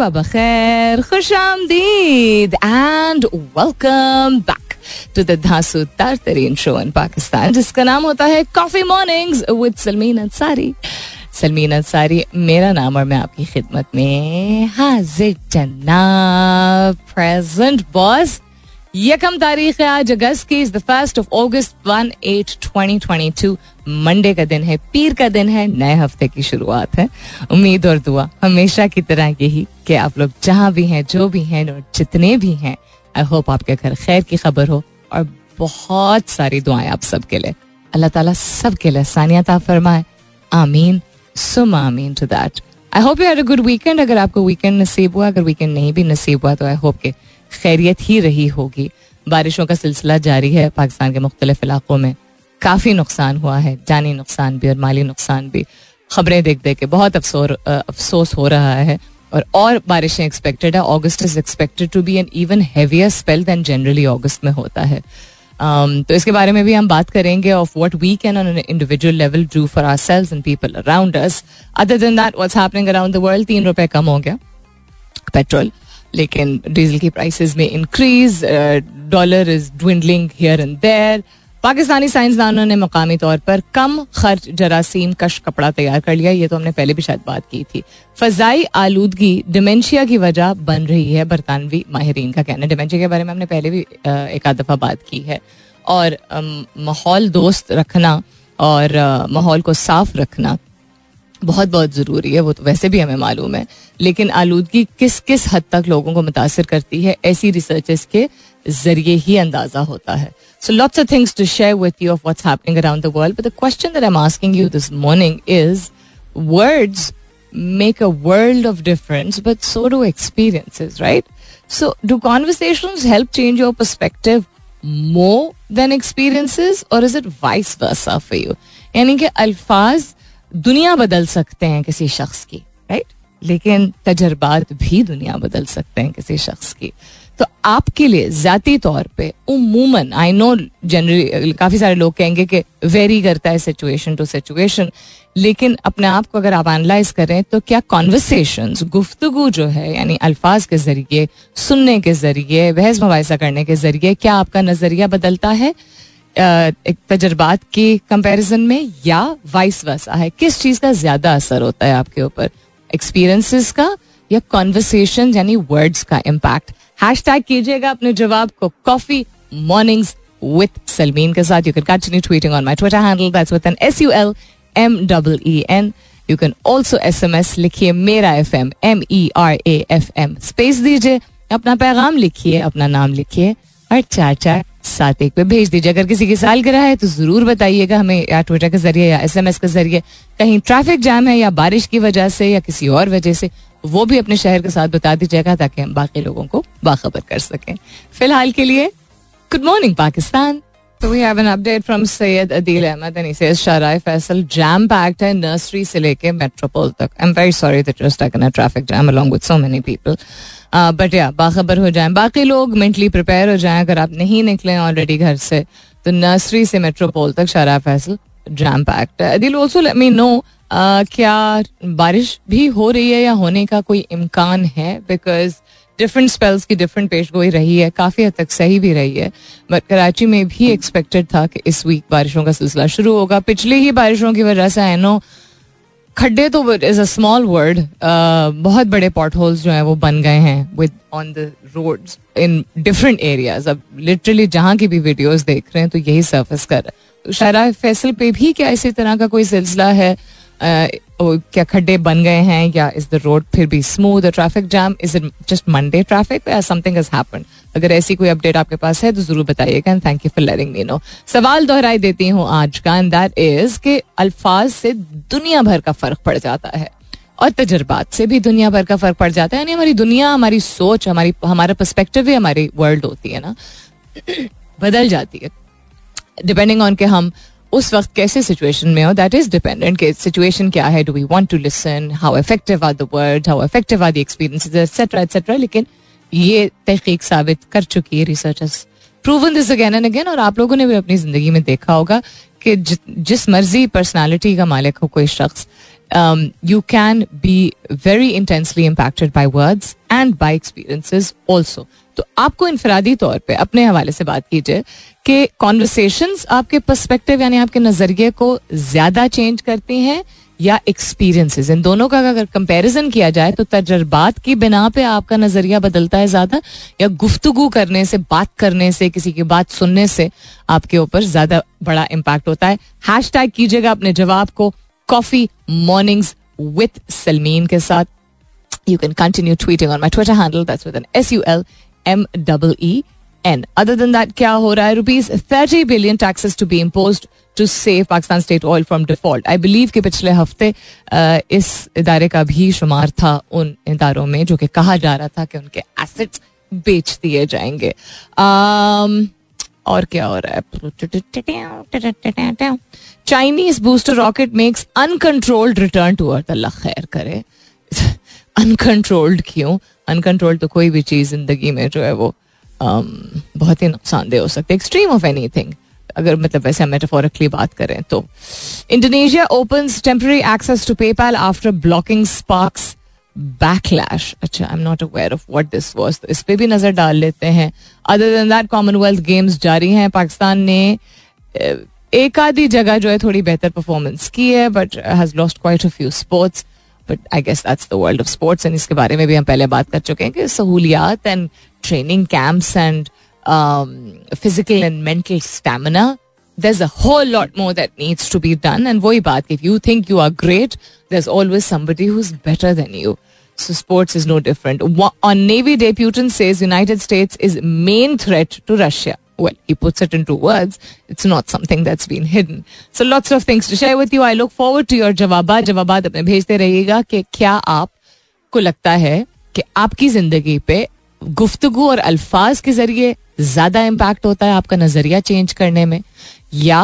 सुबह बखैर खुश आमदीद and welcome back to the धांसूदार तरीन शो इन पाकिस्तान जिसका नाम होता है coffee mornings with Salmeen Ansari Salmeen Ansari मेरा नाम और मैं आपकी खिदमत में हाजिर जनाब प्रेजेंट बॉस यकम तारीख है आज अगस्त की is the first of August one eight twenty twenty two Monday का दिन है, पीर का दिन है, नए हफ़्ते की शुरुआत है। उम्मीद और दुआ, हमेशा की तरह यही कि आप लोग जहाँ भी हैं, जो भी हैं और जितने भी हैं आई होप आपके घर खैर की खबर हो और बहुत सारी दुआएँ आप सबके लिए। अल्लाह ताला सबके लिए सानियत आप फरमाए। आमीन। सुम आमीन to that I hope you had a good weekend अगर आपको वीकेंड नसीब हुआ, अगर वीकेंड नहीं भी नसीब हुआ तो आई होप के खैरियत ही रही होगी। बारिशों का सिलसिला जारी है पाकिस्तान के मुख्तलिफ़ इलाकों में। काफ़ी नुकसान हुआ है जानी नुकसान भी और माली नुकसान भी। खबरें देख देख के बहुत अफसोस अफसोस हो रहा है और और बारिशें एक्सपेक्टेड है। August is expected to be an even heavier spell than generally अगस्त में होता है। Um, तो इसके बारे में भी हम बात करेंगे of what we can on individual level do for ourselves and people around us other than that what's happening around the world तीन रुपए कम हो गया पेट्रोल लेकिन डीजल की प्राइसेस में increase dollar is dwindling here and there Pakistani साइंसदानों ने मकामी तौर पर कम खर्च जरासीम कश कपड़ा तैयार कर लिया। ये तो हमने पहले भी शायद बात की थी। फजाई आलूदगी डिमेंशिया की वजह बन रही है, बरतानवी माहरीन का कहना। डिमेंशिया के बारे में हमने पहले भी एक आध दफ़ा बात की है। और माहौल दोस्त रखना और माहौल को साफ़ रखना बहुत बहुत ज़रूरी है। वो तो वैसे भी हमें मालूम है। लेकिन आलूदगी किस किस हद तक लोगों को मुतासर करती है, ऐसी रिसर्चेस के ज़रिए ही अंदाज़ा होता है। So lots of things to share with you of what's happening around the world but the question that I am asking you this morning is words make a world of difference, but so do experiences, right? So, do conversations help change your perspective more than experiences, or is it vice versa for you? यानी कि अल्फाज दुनिया बदल सकते हैं किसी शख्स की राइट लेकिन तजर्बात भी दुनिया बदल सकते हैं किसी शख्स की तो आपके लिए जाती तौर पे उमूमन आई नो जनरली काफ़ी सारे लोग कहेंगे कि वेरी करता है सिचुएशन टू सिचुएशन लेकिन अपने आप को अगर आप एनालाइज करें तो क्या कॉन्वर्सेशन गुफ्तगु जो है, यानी अल्फाज के ज़रिए, सुनने के ज़रिए, बहस मुबासा करने के ज़रिए, क्या आपका नज़रिया बदलता है? एक तजर्बात के कंपैरिजन में या वाइस वर्सा है? किस चीज़ का ज़्यादा असर होता है आपके ऊपर? एक्सपीरियंसेस का या कॉन्वर्सेशन यानी वर्ड्स का इम्पैक्ट हैश टैग कीजिएगा अपने जवाब को कॉफ़ी मॉर्निंग्स विथ सलमीन के साथ. You can continue tweeting on my Twitter handle that's with an S U L M double E N you can also S M S लिखिए मेरा F M M E R A F M space दीजिए, अपना पैगाम लिखिए, अपना नाम लिखिए और चार चार सात एक पे भेज दीजिए. अगर किसी की साल गिरा है तो ज़रूर बताइएगा हमें या ट्विटर के ज़रिए या एस एम एस के ज़रिए. कहीं ट्रैफ़िक जाम है या बारिश की वजह से या किसी और वजह से वो भी अपने शहर के साथ बता दीजिएगा ताकि हम बाकी लोगों को बाखबर कर सकें फ़िलहाल के लिए good morning Pakistan So we have an update from Syed Adil Ahmed and he says Sharai Faisal jam packed है nursery से लेके metropole तक. I'm very sorry that you're stuck in a traffic jam along with so many people. Uh, but या बाखबर हो जाएँ बाकी लोग मेंटली प्रिपेयर हो जाएँ अगर आप नहीं निकले ऑलरेडी घर से तो नर्सरी से मेट्रोपोल तक शारा फैसल जैम पैक्ट दिल ऑल्सो लेट मी नो क्या बारिश भी हो रही है या होने का कोई इम्कान है? बिकॉज़ डिफरेंट स्पेल्स की डिफरेंट पेश गोई रही है, काफ़ी हद तक सही भी रही है। बट कराची में भी एक्सपेक्टेड था कि इस वीक बारिशों का सिलसिला शुरू होगा। पिछली ही बारिशों की वजह से आई नो खड्डे तो इज़ अ स्मॉल वर्ड बहुत बड़े पॉट होल्स जो हैं वो बन गए हैं with on the road in different areas अब लिटरली जहाँ की भी वीडियोस देख रहे हैं तो यही सर्फिस कर रहा है। तो शरा फैसल पे भी क्या इसी तरह का कोई सिलसिला है? क्या खड्डे बन गए हैं, या इज़ द रोड फिर भी smooth traffic jam is it just Monday traffic something has happened अगर ऐसी कोई अपडेट आपके पास है तो ज़रूर बताइएगा and thank you for letting me know सवाल दोहराई देती हूँ आज का एंड दैट इज़ के अल्फाज से दुनिया भर का फ़र्क पड़ जाता है, और तजर्बात से भी दुनिया भर का फ़र्क पड़ जाता है। यानी हमारी दुनिया, हमारी सोच, हमारी, हमारा पर्सपेक्टिव ही हमारी वर्ल्ड होती है ना, बदल जाती है। डिपेंडिंग ऑन के हम उस वक्त कैसे सिचुएशन में हो? दैट इज़ डिपेंडेंट के सिचुएशन क्या है? Do we want to listen how effective are the word how effective are the experiences etcetera etcetera लेकिन ये तहकीक साबित कर चुकी है researchers proven this again and again और आप लोगों ने भी अपनी ज़िंदगी में देखा होगा कि जिस मर्ज़ी पर्सनालिटी का मालिक हो कोई शख्स you can be very intensely impacted by words and by experiences also तो आपको इनफरादी तौर पे अपने हवाले से बात कीजिए कि कॉन्वर्सेशन आपके पर्सपेक्टिव यानी आपके नज़रिए को ज़्यादा चेंज करती हैं या एक्सपीरियंसेस इन दोनों का अगर कंपैरिजन किया जाए तो तजर्बात की बिना पे आपका नज़रिया बदलता है ज़्यादा या गुफ्तगु करने से, बात करने से, किसी की बात सुनने से आपके ऊपर ज़्यादा बड़ा इम्पैक्ट होता है। हैश कीजिएगा अपने जवाब को कॉफ़ी मॉर्निंग्स विथ सलमीन के साथ। You can continue tweeting on my Twitter handle that's with an S U L M double E N other than that क्या हो रहा है rupees thirty billion taxes to be impose to save Pakistan State Oil from default I believe कि पिछले हफ़्ते इस इदारे का भी शुमार था उन इदारों में जो कि कहा जा रहा था कि उनके एसेट्स बेच दिए जाएँगे और क्या हो रहा है Chinese booster rocket makes uncontrolled return to earth Allah खैर करे अनकंट्रोल्ड क्यों? अनकंट्रोल्ड तो कोई भी चीज़ ज़िंदगी में जो है वो um, बहुत ही नुकसानदेह हो सकती है। एक्सट्रीम ऑफ़ एनी थिंग अगर मतलब वैसे हम मेटाफोरिकली बात करें तो। Indonesia open temporary access to PayPal after blocking sparks backlash अच्छा I am not aware of what this was तो इस पे भी नज़र डाल लेते हैं। Other than that Commonwealth Games जारी हैं। पाकिस्तान ने एक आधी जगह जो है थोड़ी बेहतर परफॉर्मेंस की है but has lost quite a few sports but I guess that's the world of sports and इसके बारे में भी हम पहले बात कर चुके हैं कि सहूलियात and training camps and physical and mental stamina there's a whole lot more that needs to be done. And वही बात if you think you are great, there's always somebody who's better than you. So sports is no different. On Navy Day, Putin says United States is main threat to Russia. Well, he puts it into words. It's not something that's been hidden. So lots of things to share with you. I look forward to your जवाबात जवाबात अपने भेजते रहिएगा कि क्या आप को लगता है कि आपकी ज़िंदगी पे गुफ्तगु और अल्फाज के ज़रिए ज़्यादा इम्पैक्ट होता है आपका नज़रिया चेंज करने में या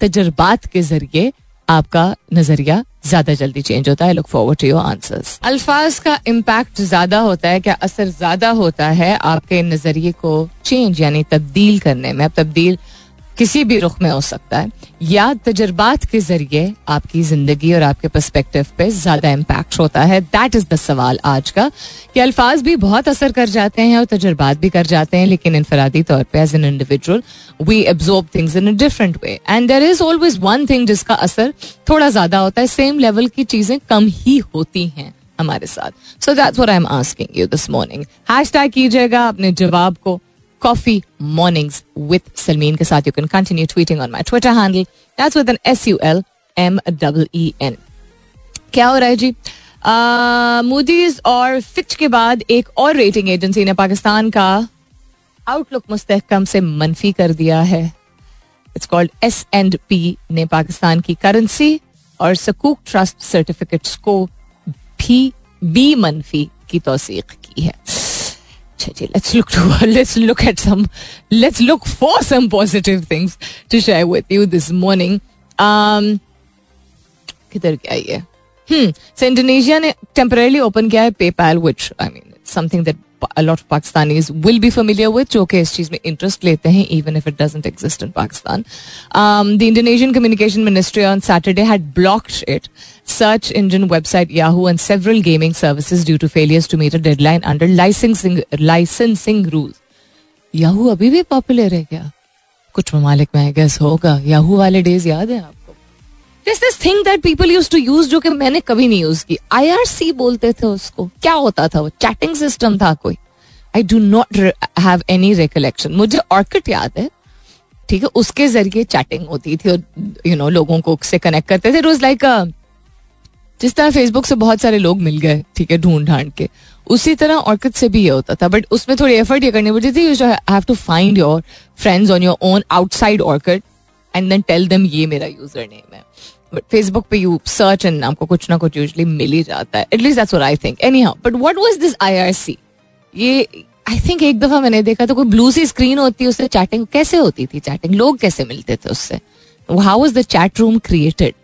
तजर्बात के ज़रिए आपका नज़रिया ज़्यादा जल्दी चेंज होता है. Look forward to your answers अल्फाज का इम्पैक्ट ज़्यादा होता है क्या असर ज़्यादा होता है आपके नज़रिए को चेंज यानी तब्दील करने में? अब तब्दील किसी भी रुख में हो सकता है। या तजर्बात के ज़रिए आपकी ज़िंदगी और आपके पर्सपेक्टिव पे ज़्यादा इम्पैक्ट होता है। दैट इज़ द सवाल आज का। कि अल्फाज भी बहुत असर कर जाते हैं और तजर्बात भी कर जाते हैं, लेकिन इनफरादी तौर पर as an individual we absorb things in a different way and there is always one thing जिसका असर थोड़ा ज़्यादा होता है। सेम लेवल की चीज़ें कम ही होती हैं हमारे साथ। So that's what I am asking you this morning hashtag कीजिएगा अपने जवाब को। कॉफ़ी मॉर्निंग्स विद सलमीन के साथ. You can continue tweeting on my Twitter handle that's with an S U L M double E N क्या हो रहा है जी? मोदीज और फिच के बाद एक और रेटिंग एजेंसी ने पाकिस्तान का आउटलुक मुस्तकम से मनफी कर दिया है. It's called S and P ने पाकिस्तान की करेंसी और सकूक ट्रस्ट सर्टिफिकेट्स को भी बी मनफी की तोसीक की है. Let's look to let's look at some let's look for some positive things to share with you this morning. Um, किधर क्या ये हम्म सो इंडोनेशिया ने टेम्परली ओपन किया है PayPal which I mean something that a lot of Pakistanis will be familiar with जो कि इस चीज़ में इंटरेस्ट लेते हैं even if it doesn't exist in Pakistan. Um, the Indonesian Communication Ministry on Saturday had blocked it, search engine website Yahoo and several gaming services due to failures to meet a deadline under licensing licensing rules. Yahoo अभी भी popular है क्या कुछ ममालिक में gas होगा Yahoo वाले days याद है आपको this this thing that people use to use जो कि मैंने कभी नहीं यूज़ की. आईआरसी बोलते थे उसको. क्या होता था वो? चैटिंग सिस्टम था कोई. I do not have any recollection मुझे ऑर्किड याद है. ठीक है? उसके ज़रिए चैटिंग होती थी और यू नो लोगों को से कनेक्ट करते थे. रोज लाइक जिस तरह फेसबुक से बहुत सारे लोग मिल गए, ठीक है, ढूंढ ढांड के. उसी तरह ऑर्किड से भी ये होता था. बट उसमें थोड़ी एफर्ट ये करनी पड़ती थी. You have to find your friends on your own outside Orkut and then tell them ये मेरा यूज़र नेम है. फेसबुक पे यू सर्च एंड आपको कुछ ना कुछ यूजली मिल ही जाता है। At least that's I think anyhow but what was this IRC ये आई थिंक एक दफ़ा मैंने देखा तो कोई ब्लू सी स्क्रीन होती है, उससे चैटिंग कैसे होती थी चैटिंग लोग कैसे मिलते थे उससे? How was the chat room created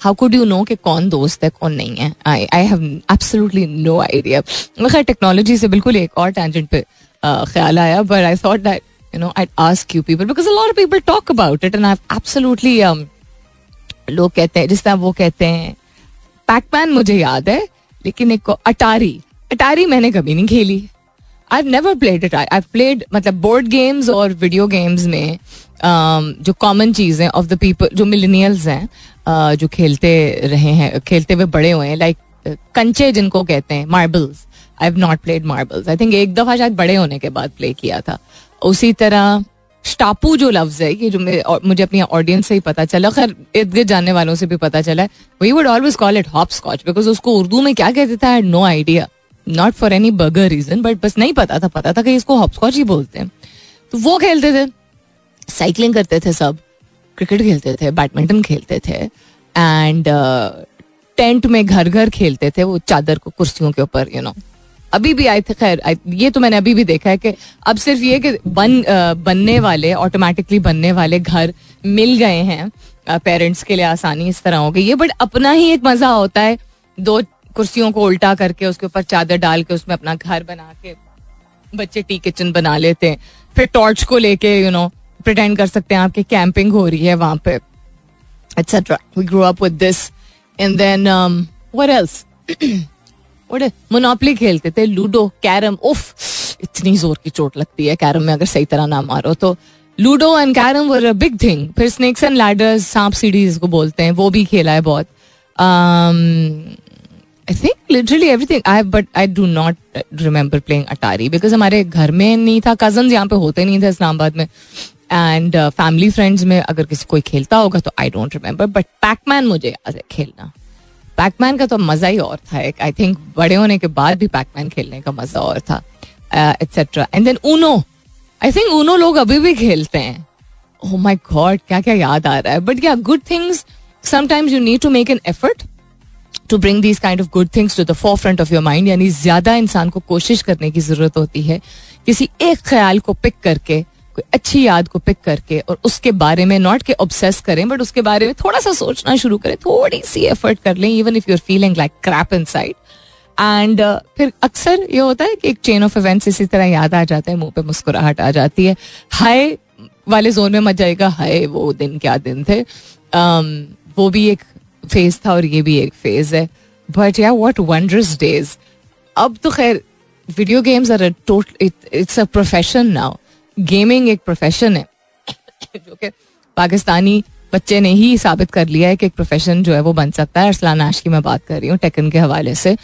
how could you know कि कौन दोस्त है, कौन नहीं है? I I have absolutely no idea खैर टेक्नोलॉजी से बिल्कुल एक और टेंजेंट पे ख्याल आया but I thought that you know I ask you people because a lot of people talk about it and I absolutely लोग कहते हैं जिस तरह वो कहते हैं पैकमैन मुझे याद है लेकिन एक अटारी अटारी मैंने कभी नहीं खेली। I never played it I played मतलब बोर्ड गेम्स और वीडियो गेम्स में um, जो कॉमन चीज़ें ऑफ़ द पीपल जो मिलेनियल्स हैं uh, जो खेलते रहे हैं खेलते हुए बड़े हुए हैं लाइक कंचे जिनको कहते हैं marbles I have not played marbles I think एक दफ़ा शायद बड़े होने के बाद प्ले किया था। उसी तरह स्टापू जो लफ्ज है ये जो मुझे अपनी ऑडियंस से ही पता चला खैर इर्द गिर्द जानने वालों से भी पता चला we would always call it hopscotch because उसको उर्दू में क्या कहते थे? No idea not for any burger reason but बस नहीं पता था पता था कि इसको हॉप स्कॉच ही बोलते हैं। तो वो खेलते थे। साइकिलिंग करते थे सब। क्रिकेट खेलते थे बैडमिंटन खेलते थे। एंड टेंट uh, में घर घर खेलते थे वो चादर को कुर्सियों के ऊपर यू नो अभी भी थे खैर ये तो मैंने अभी भी देखा है कि अब सिर्फ़ ये कि बन बनने वाले ऑटोमेटिकली बनने वाले घर मिल गए हैं पेरेंट्स के लिए आसानी इस तरह हो गई है बट अपना ही एक मज़ा होता है, दो कुर्सियों को उल्टा करके, उसके ऊपर चादर डाल के, उसमें अपना घर बना के, बच्चे टी किचन बना लेते हैं, फिर टॉर्च को लेके यू नो प्रिटेंड कर सकते हैं आपकी कैंपिंग हो रही है वहाँ पे etcetera we grow up with this and then what else Monopoly खेलते थे लूडो कैरम उफ, इतनी ज़ोर की चोट लगती है कैरम में अगर सही तरह ना मारो तो। Ludo and carrom were a big thing फिर स्नेक्स एंड लैडर्स सांप सीढ़ी को बोलते हैं, वो भी खेला है बहुत। I think literally everything I but I do not remember playing Atari because हमारे घर में नहीं था कज़न यहाँ पे होते नहीं थे इस्लामाबाद में। एंड फैमिली फ्रेंड्स में अगर किसी कोई खेलता होगा तो I don't remember but Pacman मुझे याद है खेलना। पैकमैन का तो मज़ा ही और था एक। आई थिंक बड़े होने के बाद भी पैकमैन खेलने का मज़ा और था etcetera and then Uno I think Uno लोग अभी भी खेलते हैं। ओह माय गॉड क्या क्या याद आ रहा है। बट क्या good things sometimes you need to make an effort to bring these kind of good things to the forefront of your mind यानी ज़्यादा इंसान को कोशिश करने की ज़रूरत होती है किसी एक ख्याल को पिक करके कोई अच्छी याद को पिक करके और उसके बारे में नॉट के ऑब्सेस करें बट उसके बारे में थोड़ा सा सोचना शुरू करें थोड़ी सी एफर्ट कर लें even if you are feeling like crap inside and फिर अक्सर ये होता है कि एक चेन ऑफ़ इवेंट्स इसी तरह याद आ जाता है मुँह पे मुस्कुराहट आ जाती है। हाय वाले जोन में मत जाएगा हाय वो दिन क्या दिन थे। Um, वो भी एक फ़ेज़ था और ये भी एक फ़ेज़ है। But yeah what wondrous days अब तो खैर video games are it's a profession now gaming एक प्रोफेशन है जो कि पाकिस्तानी बच्चे ने ही साबित कर लिया है कि एक प्रोफेशन जो है वो बन सकता है। अरसलान आश की मैं बात कर रही हूँ टेकन के हवाले से।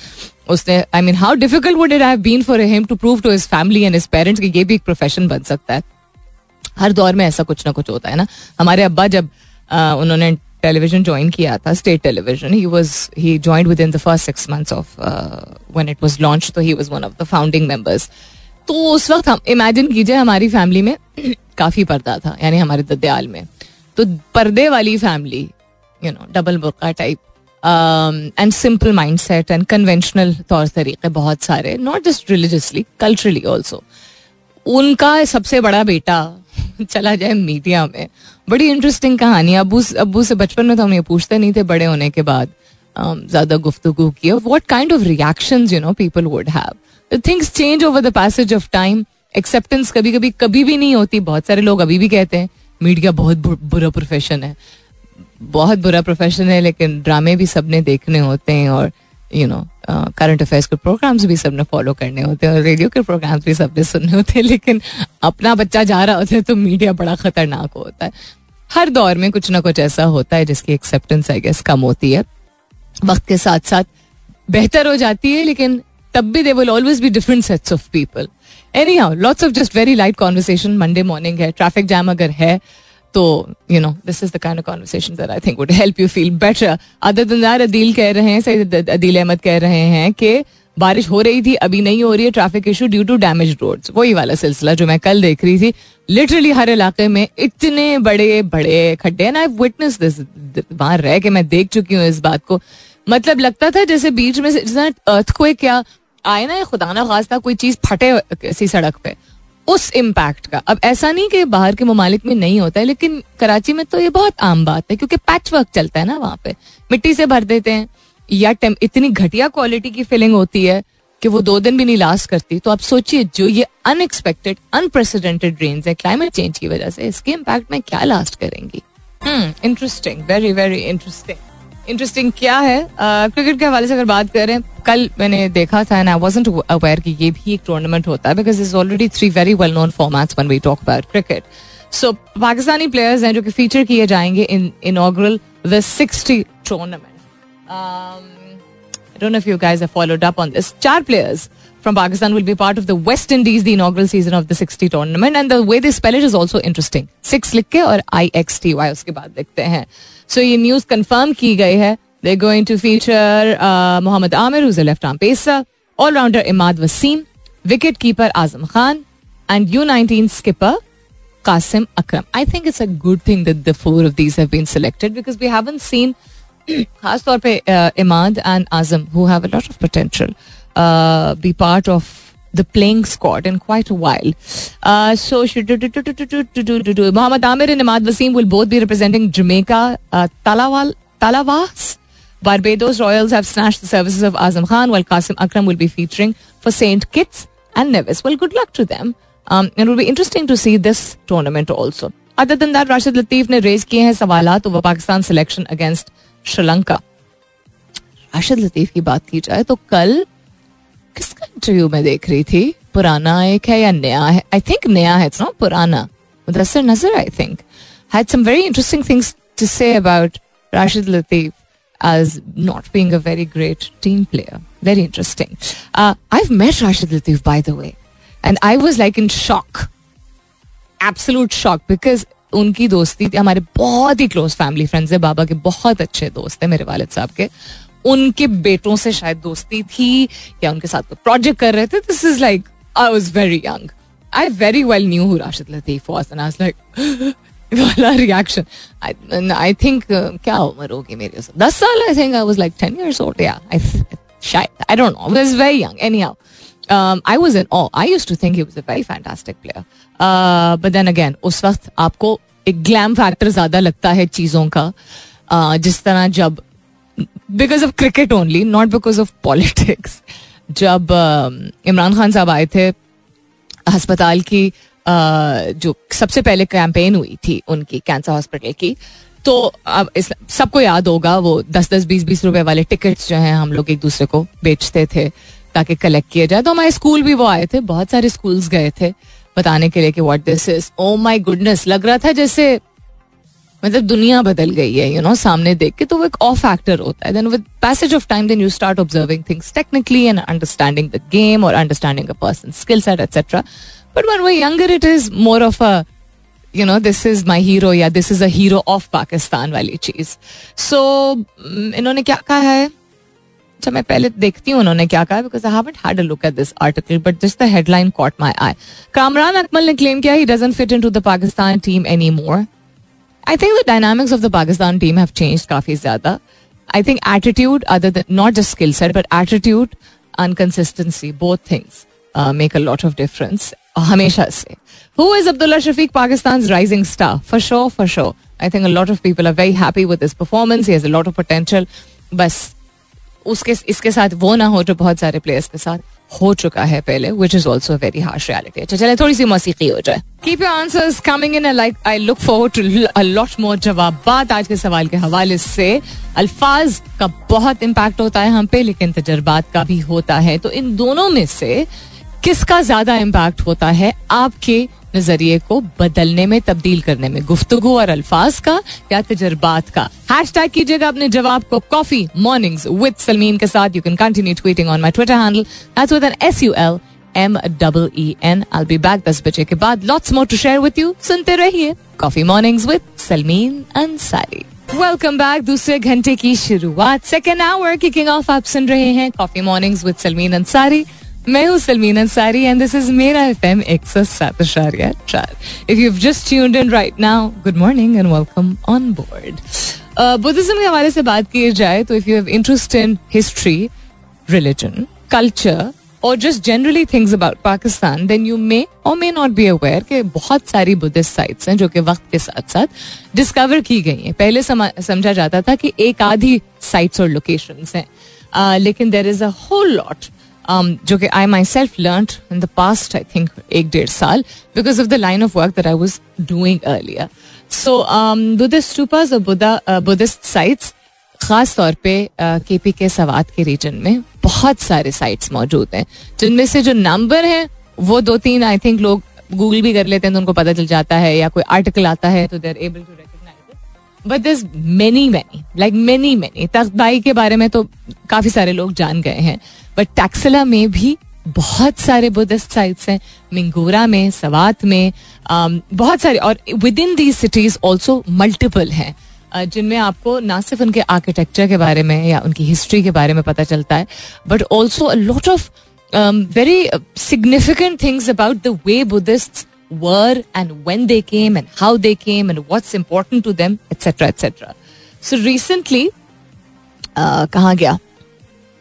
उसने I mean how difficult would it have been for him to prove to his family and his parents कि ये भी एक प्रोफेशन बन सकता है। हर दौर में ऐसा कुछ ना कुछ होता है ना। हमारे अब्बा जब आ, उन्होंने टेलीविज़न ज्वाइन किया था state television he was he joined within the first six months of when it was launch तो he was one of the founding members तो उस वक्त हम इमेजिन कीजिए हमारी फैमिली में काफ़ी पर्दा था यानी हमारे ददयाल में। तो पर्दे वाली family you know double burqa type and simple mindset and conventional तौर तरीके बहुत सारे not just religiously culturally also उनका सबसे बड़ा बेटा चला जाए मीडिया में। बड़ी इंटरेस्टिंग कहानी अबू अबू से बचपन में तो हम ये पूछते नहीं थे बड़े होने के बाद um, ज़्यादा गुफ्तु की what kind of reaction you know people would have things change over the passage of time acceptance कभी कभी कभी भी नहीं होती. बहुत सारे लोग अभी भी कहते हैं, मीडिया बहुत बुरा प्रोफेशन है. बहुत बुरा प्रोफेशन है, लेकिन ड्रामे भी सबने देखने होते हैं और यू नो करंट अफेयर्स के प्रोग्राम्स भी सबने फॉलो करने होते हैं और रेडियो के प्रोग्राम्स भी सबने सुनने होते हैं. लेकिन अपना बच्चा जा रहा होता है तो मीडिया बड़ा खतरनाक होता है. हर दौर में कुछ ना कुछ ऐसा होता है जिसकी एक्सेप्टेंस आई गेस कम होती है. वक्त के साथ साथ बेहतर हो जाती है, लेकिन तब भी they will always be different sets of people anyhow lots of just very light conversation Monday morning है ट्रैफ़िक जैम अगर है तो you know this is the kind of conversation that I think would help you feel better other than Adeel कह रहे हैं, सईद अदील अहमद कह रहे हैं कि बारिश हो रही थी, अभी नहीं हो रही है traffic issue due to damage roads वही वाला सिलसिला जो मैं कल देख रही थी लिटरली हर इलाके में इतने बड़े बड़े खड्डे एंड आई विटनेस दिस वहाँ रह के मैं देख चुकी हूँ इस बात को। मतलब लगता था जैसे बीच में अर्थ को क्या आए ना खुदा ना खास्ता कोई चीज़ फटे किसी सड़क पे, उस इम्पैक्ट का। अब ऐसा नहीं कि बाहर के ममालिक में नहीं होता है, लेकिन कराची में तो ये बहुत आम बात है, क्योंकि पैच वर्क चलता है ना वहाँ पे। मिट्टी से भर देते हैं, या इतनी घटिया क्वालिटी की फिलिंग होती है कि वो दो दिन भी नहीं लास्ट करती। तो आप सोचिए, जो ये अनएक्सपेक्टेड अनप्रेसिडेंटेड रेन्स है क्लाइमेट चेंज की वजह से, इसके इम्पैक्ट में क्या लास्ट करेंगी? Interesting very very interesting interesting क्या है? क्रिकेट के हवाले से अगर बात करें, कल मैंने देखा था एंड आई वाजंट अवेयर कि ये भी एक टूर्नामेंट होता है because is already three very well known formats one we talk about cricket so Pakistani players हैं जो कि फीचर किए जाएँगे in inaugural the sixty tournament don't know if you guys have followed up on this चार players from Pakistan will be part of the West Indies, the inaugural season of the 60 tournament. And the way they spell it is also interesting. Six लिख के और I X T Y उसके बाद लिखते हैं. So ये news confirm की गई है. They're going to feature uh, Muhammad Amir, who's a left-arm pacer, all-rounder Imad Wasim, wicket-keeper Azam Khan, and U19 skipper Qasim Akram. I think it's a good thing that the four of these have been selected because we haven't seen खास तौर पे Imad and Azam who have a lot of potential Uh, be part of the playing squad in quite a while. Uh, so Muhammad Amir and Imad Wasim will both be representing Jamaica. Uh, Talawal, Talawas, Barbados Royals have snatched the services of Azam Khan, while Qasim Akram will be featuring for St. Kitts and Nevis. Well, good luck to them. Um, it will be interesting to see this tournament also. Other than that, Rashid Latif has raised kiye hain over Pakistan selection against Sri Lanka. Rashid Latif ki baat ki jaye to kal किसका interview में देख रही थी? पुराना एक है या नया है? आई थिंक नया है इट्स नॉट पुराना. Mudassar Nazar I think had some very interesting things to say about Rashid Latif as not being a very great team player. Very interesting. Uh, I've met Rashid Latif, by the way, and I was like in shock. Absolute shock. Because उनकी दोस्ती थी हमारे बहुत ही close family friends है बाबा के बहुत अच्छे दोस्त है मेरे वालिद साहब के। उनके बेटों से शायद दोस्ती थी या उनके साथ प्रोजेक्ट कर रहे थे this is like I was very young I very well knew who Rashid Latif was and I like वाला रिएक्शन आई थिंक क्या उम्र होगी मेरी दस साल I think I was like ten years old या शायद I don't know was very young anyhow um, I was in awe. I used to think he was a very fantastic player. Uh, but then again, उस वक्त आपको एक glam factor ज़्यादा लगता है चीज़ों का। Uh, जिस तरह जब because of cricket only not because of politics जब इमरान खान साहब आए थे अस्पताल की uh, जो सबसे पहले कैंपेन हुई थी उनकी कैंसर हॉस्पिटल की तो अब इस सबको याद होगा वो दस दस बीस बीस रुपए वाले टिकट्स जो हैं हम लोग एक दूसरे को बेचते थे ताकि कलेक्ट किया जाए। तो हमारे स्कूल भी वो आए थे बहुत सारे स्कूल्स गए थे बताने के लिए कि what this is oh my goodness लग रहा था जैसे मतलब दुनिया बदल गई है यू नो सामने देख के तो वो एक ऑफ़ फैक्टर होता है। Then with passage of time then you start observing things technically and understanding the game और understanding a person skill set etcetera but when वो younger it is more of a you know this is my hero या this is a hero of Pakistan वाली चीज़ सो इन्होंने क्या कहा है? अच्छा मैं पहले देखती हूँ, उन्होंने क्या कहा because I haven't had a look at this article but just the headline caught my eye Kamran Akmal ने क्लेम किया he doesn't fit into the Pakistan team any more I think the dynamics of the Pakistan team have changed काफ़ी ज़्यादा I think attitude other than not just skill set but attitude and consistency both things make a lot of difference हमेशा से who is Abdullah Shafique Pakistan rising star for show for show I think a lot of people are very happy with this performance he has a lot of potential बस उसके इसके साथ वो ना हो जो बहुत सारे प्लेयर्स के साथ हो चुका है पहले which is also very harsh reality अच्छा चले, थोड़ी सी मौसीकी हो जाए। Keep your answers coming in like I look forward to a lot more जवाब बात आज के सवाल के हवाले से। अल्फाज का बहुत इम्पैक्ट होता है हम पे, लेकिन तजर्बात का भी होता है। तो इन दोनों में से किसका ज़्यादा इम्पैक्ट होता है? आपके नज़रिए को बदलने में, तब्दील करने में, गुफ्तगु और अल्फाज का या तजर्बात का। हैश टैग कीजिएगा अपने जवाब को कॉफ़ी मॉर्निंग्स विद सलमीन के साथ। You can continue tweeting on my Twitter handle with N S U L M double E N be back दस बजे के बाद। Lots more to share with you सुनते रहिए coffee mornings with Salmeen Ansari welcome back दूसरे घंटे की शुरुआत। सेकेंड आवर किकिंग ऑफ़ आप सुन रहे हैं coffee mornings with Salmeen Ansari मैं हूँ Salmeen Ansari and this is मेरा एफ़ एम एक सौ सात चार। If you just tuned in right now good morning and welcome on board Buddhism के हवाले से बात की जाए तो if you have interest in history religion culture और just generally things about Pakistan then you may और मे नॉट बी अवेयर कि बहुत सारी बुद्धिस्ट साइट्स हैं जो कि वक्त के साथ साथ डिस्कवर की गई हैं। पहले समझा जाता था कि एक आधी साइट्स और लोकेशंस हैं। Uh, लेकिन there is a whole lot जो कि I myself learn in the past I think एक डेढ़ साल because of the line of work that I was doing earlier so Buddhist stupas और बुद्धिस्ट साइट्स खास तौर पे के पी के सवात के रीजन में बहुत सारे साइट्स मौजूद हैं, जिनमें से जो नंबर है, वो दो तीन आई थिंक लोग गूगल भी कर लेते हैं तो उनको पता चल जाता है या कोई आर्टिकल आता है तो they're able to but this many many like many many Takht-i-Bahi के बारे में तो काफ़ी सारे लोग जान गए हैं। बट टैक्सला में भी बहुत सारे बुद्धिस्ट साइट्स हैं। मिंगोरा में सवात में um, बहुत सारे और within the cities also multiple हैं जिनमें आपको ना सिर्फ़ उनके आर्किटेक्चर के बारे में या उनकी हिस्ट्री के बारे में पता चलता है but also a lot of very significant things about the way Buddhist Where and when they came and how they came and what's important to them etcetera etcetera so recently कहा गया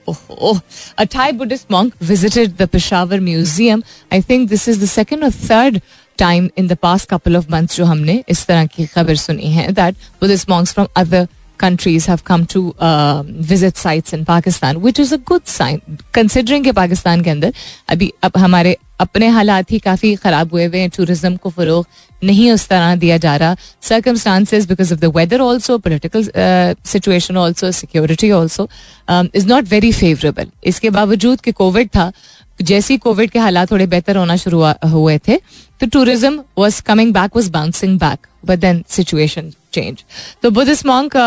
Oh, a Thai Buddhist monk visited the Peshawar Museum. I think this is the second or third time in the past couple of months जो हमने इस तरह की खबर सुनी है that Buddhist monks from other countries have come to uh, visit sites in Pakistan, which is a good sign. Considering कि पाकिस्तान के अंदर अभी अब हमारे अपने हालात ही काफ़ी ख़राब हुए हुए हैं। टूरिज़्म को फ़रोग नहीं उस तरह दिया जा रहा। Circumstances because of the weather also political situation also security also is not very favourable इसके बावजूद कि कोविड था, जैसे ही कोविड के हालात थोड़े बेहतर होना शुरू हुए थे तो tourism was coming back was bouncing back but then situation change तो Buddhist monk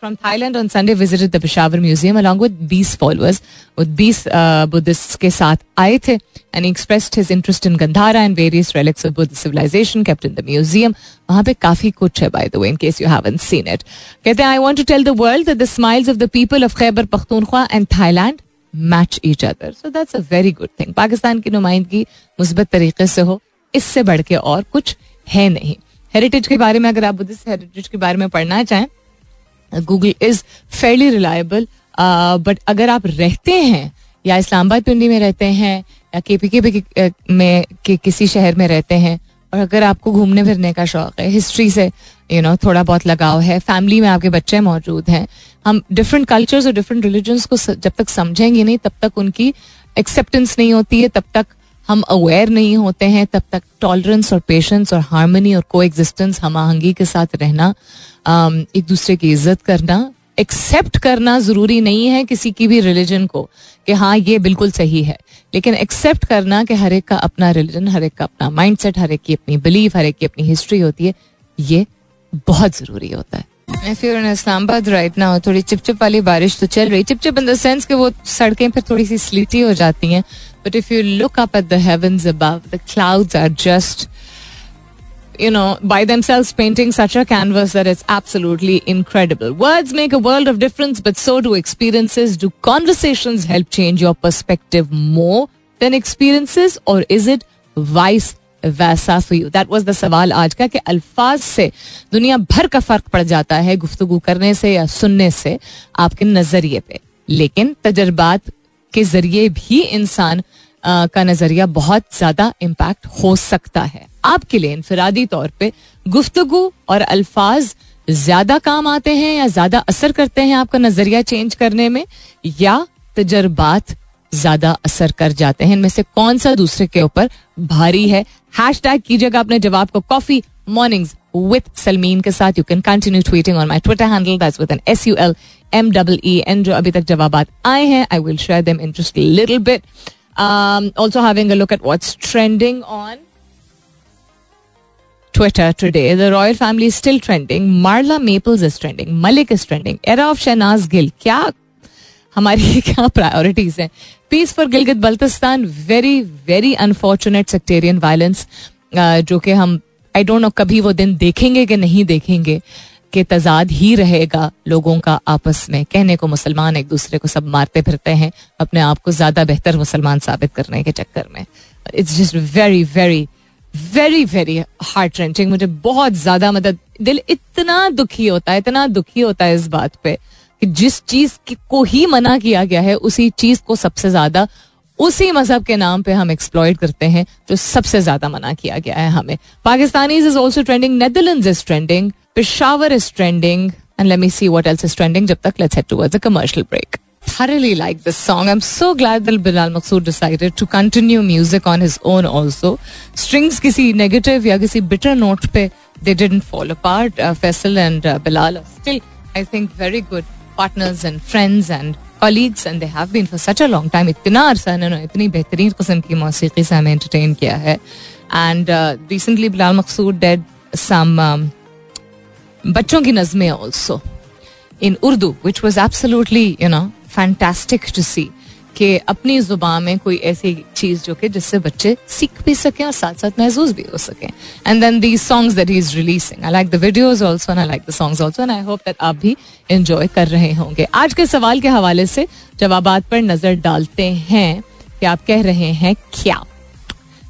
from Thailand on Sunday visited the Peshawar Museum along with 20 followers. with 20 uh, Buddhists के साथ आए थे and he expressed his interest in Gandhara and various relics of Buddhist civilization kept in the museum. वहाँ पे काफ़ी कुछ है by the way in case you haven't seen it. कहते हैं I want to tell the world that the smiles of the people of Khyber Pakhtunkhwa and Thailand match each other so that's a very good thing Pakistan की नुमाइंदगी मुस्बत तरीके से हो इससे बढ़ के और कुछ है नहीं हेरिटेज के बारे में अगर आप बुद्धिस्ट हेरिटेज के बारे में पढ़ना चाहें Google is fairly reliable but अगर आप रहते हैं या इस्लामाबाद पिंडी में रहते हैं या के पी के पी में के किसी शहर में रहते हैं और अगर आपको घूमने फिरने का शौक है हिस्ट्री से यू you नो know, थोड़ा बहुत लगाव है फैमिली में आपके बच्चे मौजूद हैं हम डिफरेंट कल्चर्स और डिफरेंट रिलीजन्स को जब तक समझेंगे नहीं तब तक उनकी एक्सेप्टेंस नहीं होती है तब तक हम अवेयर नहीं होते हैं, तब तक टॉलरेंस और पेशेंस और हारमोनी और को एग्जिस्टेंस हम आहंगी के साथ रहना एक दूसरे की इज़्ज़त करना एक्सेप्ट करना ज़रूरी नहीं है किसी की भी रिलीजन को कि हाँ ये बिल्कुल सही है। लेकिन एक्सेप्ट करना कि हर एक का अपना रिलीजन हर एक का अपना माइंड सेट हर एक की अपनी बिलीफ हर एक की अपनी हिस्ट्री होती है, ये बहुत ज़रूरी होता है। इस्लामाबाद राइट ना हो थोड़ी चिपचिप वाली बारिश तो चल रही, चिपचिप इन द सेंस कि वो सड़कें फिर थोड़ी सी स्लीटी हो जाती हैं। But if you look up at the heavens above the clouds are just you know, by themselves painting such a canvas that it's absolutely incredible. Words make a world of difference, but so do experiences. Do conversations help change your perspective more than experiences, or is it vice वैसा for you that was the सवाल आज का कि अल्फाज से दुनिया भर का फर्क पड़ जाता है गुफ्तगु करने से या सुनने से आपके नजरिए पे लेकिन तजर्बात के ज़रिए भी इंसान का नज़रिया बहुत ज़्यादा इम्पैक्ट हो सकता है। आपके लिए इनफरादी तौर पर गुफ्तगु और अल्फाज ज़्यादा काम आते हैं या ज़्यादा असर करते हैं आपका नज़रिया चेंज करने में, या तजर्बात ज़्यादा असर कर जाते हैं? इनमें से कौन सा दूसरे के ऊपर भारी है? हैश टैग कीजिएगा अपने जवाब को। कॉफ़ी मॉर्निंग्स विथ सलमीन के साथ you can continue tweeting on my Twitter handle that's with N S U L M double E N जो अभी तक जवाब आए हैं I will share them interest little bit also having a look at what's trending on Twitter today. The royal family is still trending. Marla Maples is trending. Malik is trending. Era of Shahnaz Gill. क्या हमारी क्या priorities हैं peace for Gilgit Baltistan very very unfortunate sectarian violence जो कि हम I don't know कभी वो दिन देखेंगे कि नहीं देखेंगे कि तजाद ही रहेगा लोगों का आपस में। कहने को मुसलमान एक दूसरे को सब मारते फिरते हैं, अपने आप को ज़्यादा बेहतर मुसलमान साबित करने के चक्कर में। It's just very very very very heart wrenching मुझे बहुत ज़्यादा मदद, दिल इतना दुखी होता है, इतना दुखी होता है इस बात पे कि जिस चीज़ को ही मना किया गया है, उसी चीज़ को सबसे ज़्यादा उसी मज़हब के नाम पे हम एक्सप्लॉयट करते हैं जो सबसे ज़्यादा मना किया गया है हमें Pakistani is also trending Netherland is trending Peshawar is trending and let me see what else is trending जब तक let's head towards a commercial break thoroughly like this song. I'm so glad that Bilal Maqsood decided to continue music on his own also. Strings किसी negative या किसी bitter note पे they didn't fall apart. Uh, Faisal and uh, Bilal are still, I think, very good partners and friends and colleagues and they have been for such a long time. इतना अरसा इन्होंने इतनी बेहतरीन किस्म की मौसीकी से हमें entertain किया है. And uh, recently Bilal Maqsood did some um, बच्चों की नज़में also in Urdu, which was absolutely, you know, fantastic to see कि अपनी ज़ुबान में कोई ऐसी चीज़ जो कि जिससे बच्चे सीख भी सकें और साथ साथ महसूस भी हो सकें। And then the songs that he is releasing I like the videos also and I like the songs also and I hope that आप भी इंजॉय कर रहे होंगे। आज के सवाल के हवाले से जवाबात पर नज़र डालते हैं कि आप कह रहे हैं क्या?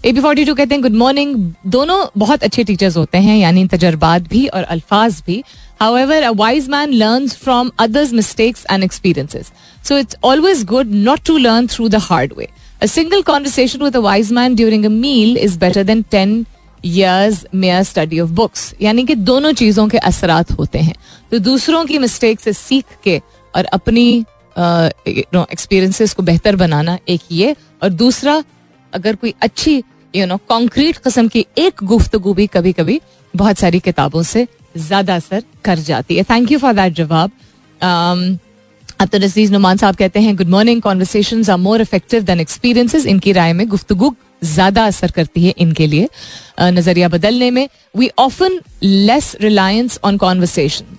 ए बी फोर्टी टू कहते हैं गुड मॉर्निंग दोनों बहुत अच्छे टीचर्स होते हैं, यानी तजर्बात भी और अल्फाज भी। However, a wise man learns from others' mistakes and experiences. So it's always good not to learn through the hard way. A single conversation with a wise man during a meal is better than 10 years mere study of books. यानी कि दोनों चीजों के असरात होते हैं तो दूसरों की मिस्टेक से सीख के और अपनी एक्सपीरियंसेस को बेहतर बनाना एक ये और दूसरा अगर कोई अच्छी यू नो कॉन्क्रीट किस्म की एक गुफ्तगु भी कभी कभी बहुत सारी किताबों से ज़्यादा असर कर जाती है। थैंक यू फॉर दैट जवाब। अब तो नजीज नुमान साहब कहते हैं good morning conversation are more effective than experiences इनकी राय में गुफ्तगु ज़्यादा असर करती है इनके लिए। नज़रिया बदलने में we often less reliance on conversation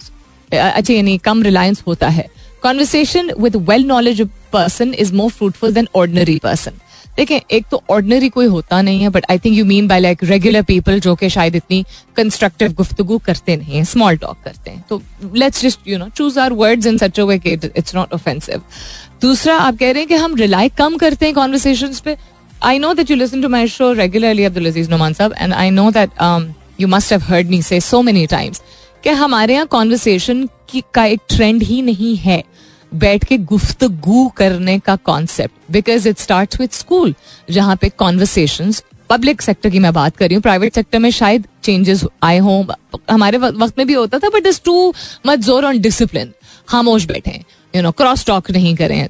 अच्छा यानी कम रिलायंस होता है। Conversation with well knowledge person is more fruitful than ordinary person देखें, एक तो ऑर्डनरी कोई होता नहीं है but I think you mean by like regular people जो कि शायद इतनी कंस्ट्रक्टिव गुफ्तगु करते नहीं है स्मॉल टॉक करते हैं। तो let's just you know choose our words in such way it's not offensive दूसरा, आप कह रहे हैं कि हम रिलाई कम करते हैं कॉन्वर्सेशन पे। I know that you listen to my show regularly Abdul Aziz Numan साहब and I know that you must have heard me say so many times कि हमारे यहाँ कॉन्वर्सेशन का एक ट्रेंड ही नहीं है। बैठ के गुफ्तगु करने का concept because it start with school जहाँ पे कॉन्वर्सेशन पब्लिक सेक्टर की मैं बात कर रही हूँ प्राइवेट सेक्टर में शायद चेंजेस आए हों, हमारे वक्त में भी होता था बट इज़ टू मच ज़ोर ऑन डिसिप्लिन खामोश बैठे यू नो क्रॉस टॉक नहीं करें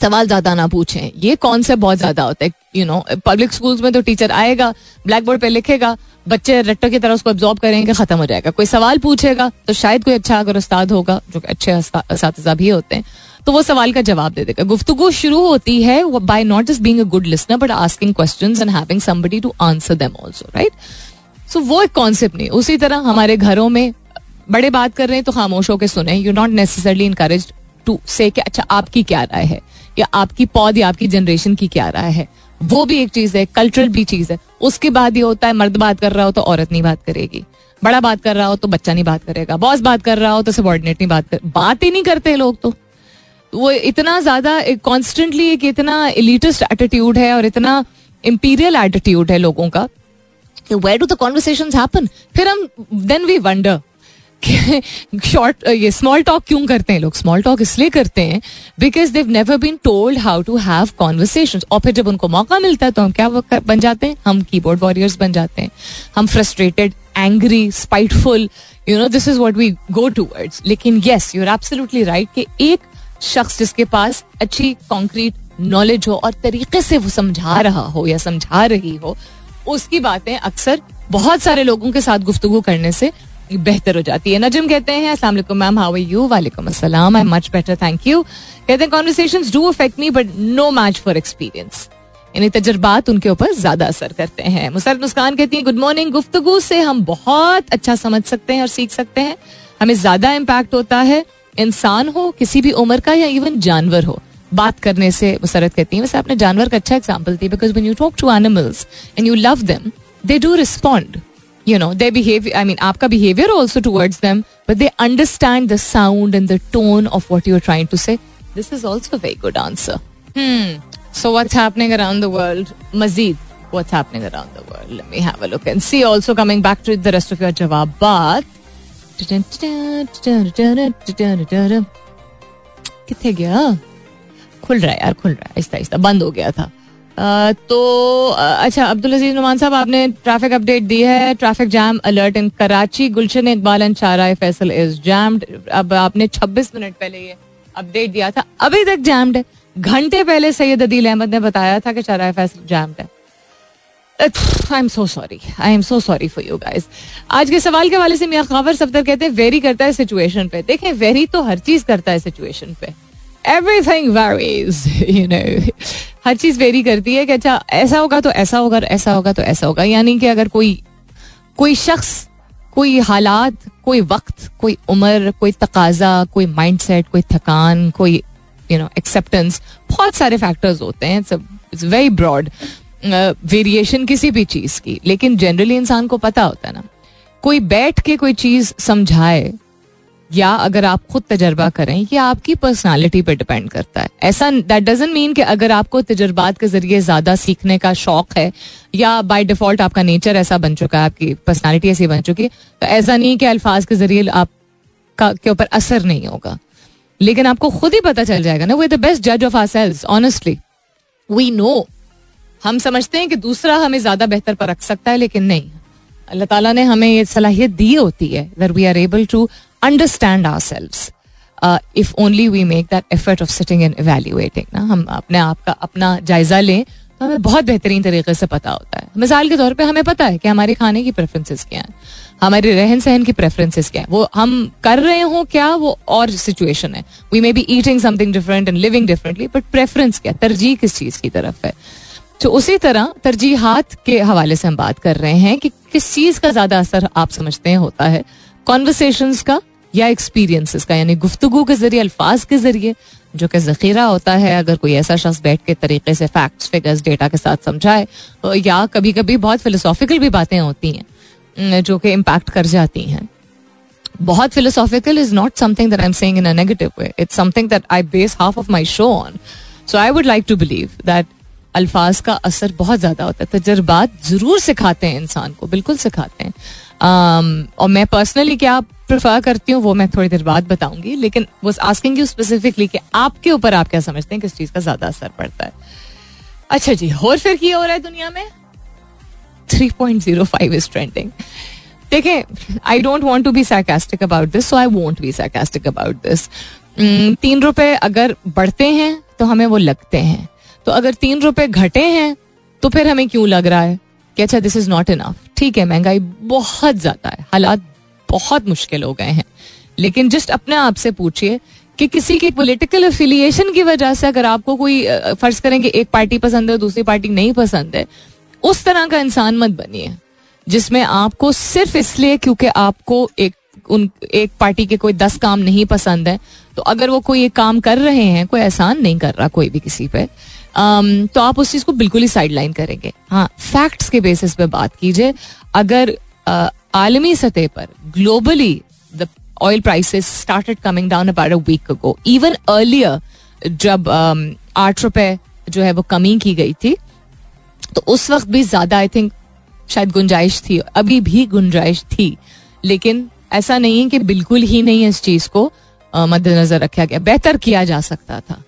सवाल ज़्यादा ना पूछें। ये कॉन्सेप्ट बहुत ज़्यादा होता है यू नो पब्लिक स्कूल्स में तो टीचर आएगा ब्लैक बोर्ड पे लिखेगा, बच्चे रट्टो की तरह उसको ऑब्जॉर्व करेंगे, खत्म हो जाएगा। कोई सवाल पूछेगा तो शायद कोई अच्छा अगर उस्ताद होगा, जो अच्छे भी होते हैं तो वो सवाल का जवाब दे देगा। गुफ्तगु शुरू होती है by not just being a good listener but asking questions and having somebody to answer them also right so वो एक कॉन्सेप्ट नहीं, उसी तरह हमारे घरों में बड़े बात कर रहे हैं तो खामोश होकर सुने you not necessarily encourage to say अच्छा आपकी क्या राय है? या आपकी पौध या आपकी जनरेशन की क्या राय है? वो भी एक चीज़ है कल्चरल भी चीज़ है। उसके बाद ये होता है, मर्द बात कर रहा हो तो औरत नहीं बात करेगी। बड़ा बात कर रहा हो तो बच्चा नहीं बात करेगा। बॉस बात कर रहा हो तो सबॉर्डिनेट नहीं बात कर, बात ही नहीं करते लोग तो। वो इतना ज़्यादा कॉन्स्टेंटली एक इतना इलीटिस्ट एटीट्यूड है और इतना इम्पीरियल एटीट्यूड है लोगों कि where do the conversation happen फिर हम देन वी वंडर शॉर्ट ये स्मॉल टॉक क्यों करते हैं लोग? स्मॉल टॉक इसलिए करते हैं because they never been told how to have conversation और फिर जब उनको मौका मिलता है तो हम क्या बन जाते हैं? हम कीबोर्ड वॉरियर्स बन जाते हैं। हम frustrated angry spiteful you know this is what we go to words लेकिन येस यू आर राइट कि एक शख्स जिसके पास अच्छी कॉन्क्रीट नॉलेज हो और तरीके से वो समझा रहा हो या समझा रही हो, उसकी बातें अक्सर बहुत सारे लोगों के साथ गुफ्तगु करने से बेहतर हो जाती है। नजम कहते हैं, अस्सलाम मैम हाउ आर यू वालेकुम अस्सलाम I much better thank you कहते हैं conversations do affect me but no match for experience यानी तजर्बात उनके ऊपर ज़्यादा असर करते हैं। मुसर मुस्कान कहती है गुड मॉर्निंग गुफ्तगु से हम बहुत अच्छा समझ सकते हैं और सीख सकते हैं। हमें ज़्यादा इम्पैक्ट होता है, इंसान हो, किसी भी उम्र का या इवन जानवर हो। बात करने से मुसरत कहती है, वैसे आपने जानवर का अच्छा example the because when you talk to animals and you love them they do respond you know their behavior i mean aapka behavior also towards them but they understand the sound and the tone of what you're trying to say this is also a very good answer hmm so what's happening around the world mazid what's happening around the world let me have a look and see also coming back to the rest of your jawab but किथे गया खुल रहा है यार खुल रहा है आहिस्ता आहिस्ता बंद हो गया था तो अच्छा अब्दुल अज़ीज़ नुमान साहब, आपने ट्रैफ़िक अपडेट दी है traffic jam alert in Karachi Gulshan Iqbal and Shahra Faisal is jammed अब आपने 26 मिनट पहले ये अपडेट दिया था, अभी तक जैम्ड है। घंटे पहले सैयद अदील अहमद ने बताया था कि चारा फैसल जैम्ड है। I am so sorry I am so sorry for you guys आज के सवाल के वाले से मियाँ खावर सफ्तर कहते हैं वेरी करता है सिचुएशन पे। देखें वेरी तो हर चीज़ करता है सिचुएशन पे। एवरीथिंग वेरीज यू नो हर चीज़ वेरी करती है कि अच्छा ऐसा होगा तो ऐसा होगा ऐसा होगा तो ऐसा होगा। यानी कि अगर कोई कोई शख्स, कोई हालात, कोई वक्त, कोई उम्र, कोई तकाजा, कोई माइंडसेट कोई थकान, कोई यू नो एक्सेप्टेंस बहुत सारे फैक्टर्स होते हैं। इट्स वेरी ब्रॉड वेरिएशन किसी भी चीज़ की। लेकिन जनरली इंसान को पता होता है ना। कोई बैठ के कोई चीज़ समझाए या अगर आप खुद तजर्बा करें, ये आपकी पर्सनालिटी पे डिपेंड करता है। ऐसा दैट डजेंट मीन कि अगर आपको तजर्बात के ज़रिए ज़्यादा सीखने का शौक है, या बाय डिफ़ॉल्ट आपका नेचर ऐसा बन चुका है, आपकी पर्सनालिटी ऐसी बन चुकी है तो ऐसा नहीं कि अल्फाज के ज़रिए आप का ऊपर असर नहीं होगा। लेकिन आपको खुद ही पता चल जाएगा ना वे द बेस्ट जज of ourselves honestly we know हम समझते हैं कि दूसरा हमें ज़्यादा बेहतर पर रख सकता है, लेकिन नहीं। अल्लाह ताला ने हमें ये सलाहियत दी होती है that we are able to understand ourselves if only we make that effort of sitting and evaluating ना? हम अपने आप का अपना जायजा लें तो हमें बहुत बेहतरीन तरीके से पता होता है। मिसाल के तौर पे हमें पता है कि हमारे खाने की प्रेफरेंसेस क्या हैं, हमारे रहन सहन की प्रेफरेंसेस क्या है। वो हम कर रहे हो क्या, वो और सिचुएशन है। We may be eating something different and living differently but preference क्या, तरजीह किस चीज़ की तरफ़ है? तो उसी तरह तरजीहात के हवाले से हम बात कर रहे हैं कि किस चीज़ का ज़्यादा असर आप समझते हैं होता है? कॉन्वर्सेशन का या एक्सपीरियंसेस का, यानी गुफ्तगु के ज़रिए, अल्फाज के ज़रिए, जो कि जखीरा होता है, अगर कोई ऐसा शख्स बैठ के तरीके से फैक्ट्स फिगर्स डेटा के साथ समझाए या कभी कभी बहुत फिलोसॉफिकल भी बातें होती हैं जो कि इम्पैक्ट कर जाती हैं। बहुत philosophical is not something that I am saying in a negative way it's something that I base half of my show on so I would like to believe that अल्फाज का असर बहुत ज़्यादा होता है। तजर्बात ज़रूर सिखाते हैं इंसान को बिल्कुल सिखाते हैं। um, और मैं पर्सनली क्या प्रेफर करती हूँ वो मैं थोड़ी देर बाद बताऊँगी लेकिन वो आस्किंग यू स्पेसिफिकली कि आपके ऊपर आप क्या समझते हैं किस चीज़ का ज़्यादा असर पड़ता है। अच्छा जी और फिर क्या हो रहा है दुनिया में? 3.05 इज़ ट्रेंडिंग देखें I don't want to be sarcastic about this so I want be sarcastic about this तीन रुपए अगर बढ़ते हैं तो हमें वो लगते हैं। तो अगर तीन रुपए घटे हैं तो फिर हमें क्यों लग रहा है? कि अच्छा दिस इज़ नॉट इनफ ठीक है महँगाई बहुत ज़्यादा है। हालात बहुत मुश्किल हो गए हैं। लेकिन जस्ट अपने आप से पूछिए कि किसी की पॉलिटिकल एफिलिएशन की वजह से अगर आपको कोई फ़र्ज़ करें कि एक पार्टी पसंद है दूसरी पार्टी नहीं पसंद है उस तरह का इंसान मत बनिए जिसमें आपको सिर्फ़ इसलिए क्योंकि आपको एक उन एक पार्टी के कोई दस काम नहीं पसंद है तो अगर वो कोई एक काम कर रहे हैं कोई एहसान नहीं कर रहा कोई भी किसी पे um, तो आप उस चीज़ को बिल्कुल ही साइड लाइन करेंगे। हाँ फैक्ट्स के बेसिस पे बात कीजिए। अगर आलमी सतह पर globally the oil prices started coming down about a week ago even earlier जब आठ रुपए जो है वो कमी की गई थी तो उस वक्त भी ज़्यादा आई थिंक शायद गुंजाइश थी, अभी भी गुंजाइश थी। लेकिन ऐसा नहीं है कि बिल्कुल ही नहीं इस चीज़ को मद्देनजर रखा गया। बेहतर किया जा सकता था।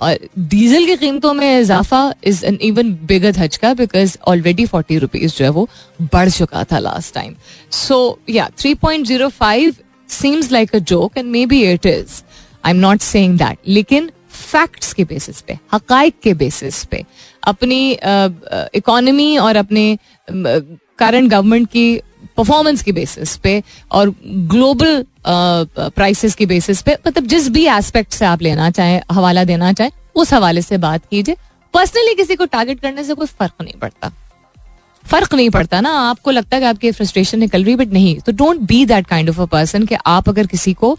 और डीजल की कीमतों में इजाफा इज़ एन इवन बिगर धचका बिकॉज़ ऑलरेडी फोर्टी रुपीज़ जो है वो बढ़ चुका था लास्ट टाइम सो या three point zero five seems like a joke and may be it is I am not saying that लेकिन फैक्ट्स के बेसिस पे हकाइक के बेसिस पे, अपनी इकोनॉमी और अपने करंट गवर्नमेंट की परफॉर्मेंस की बेसिस पे और ग्लोबल प्राइसेस की बेसिस पे मतलब जिस भी एस्पेक्ट से आप लेना चाहें, हवाला देना चाहें, उस हवाले से बात कीजिए। पर्सनली किसी को टारगेट करने से कोई फ़र्क नहीं पड़ता। फ़र्क नहीं पड़ता ना। आपको लगता है कि आपकी फ्रस्ट्रेशन निकल रही बट नहीं। तो don't be that kind of a person कि आप अगर किसी को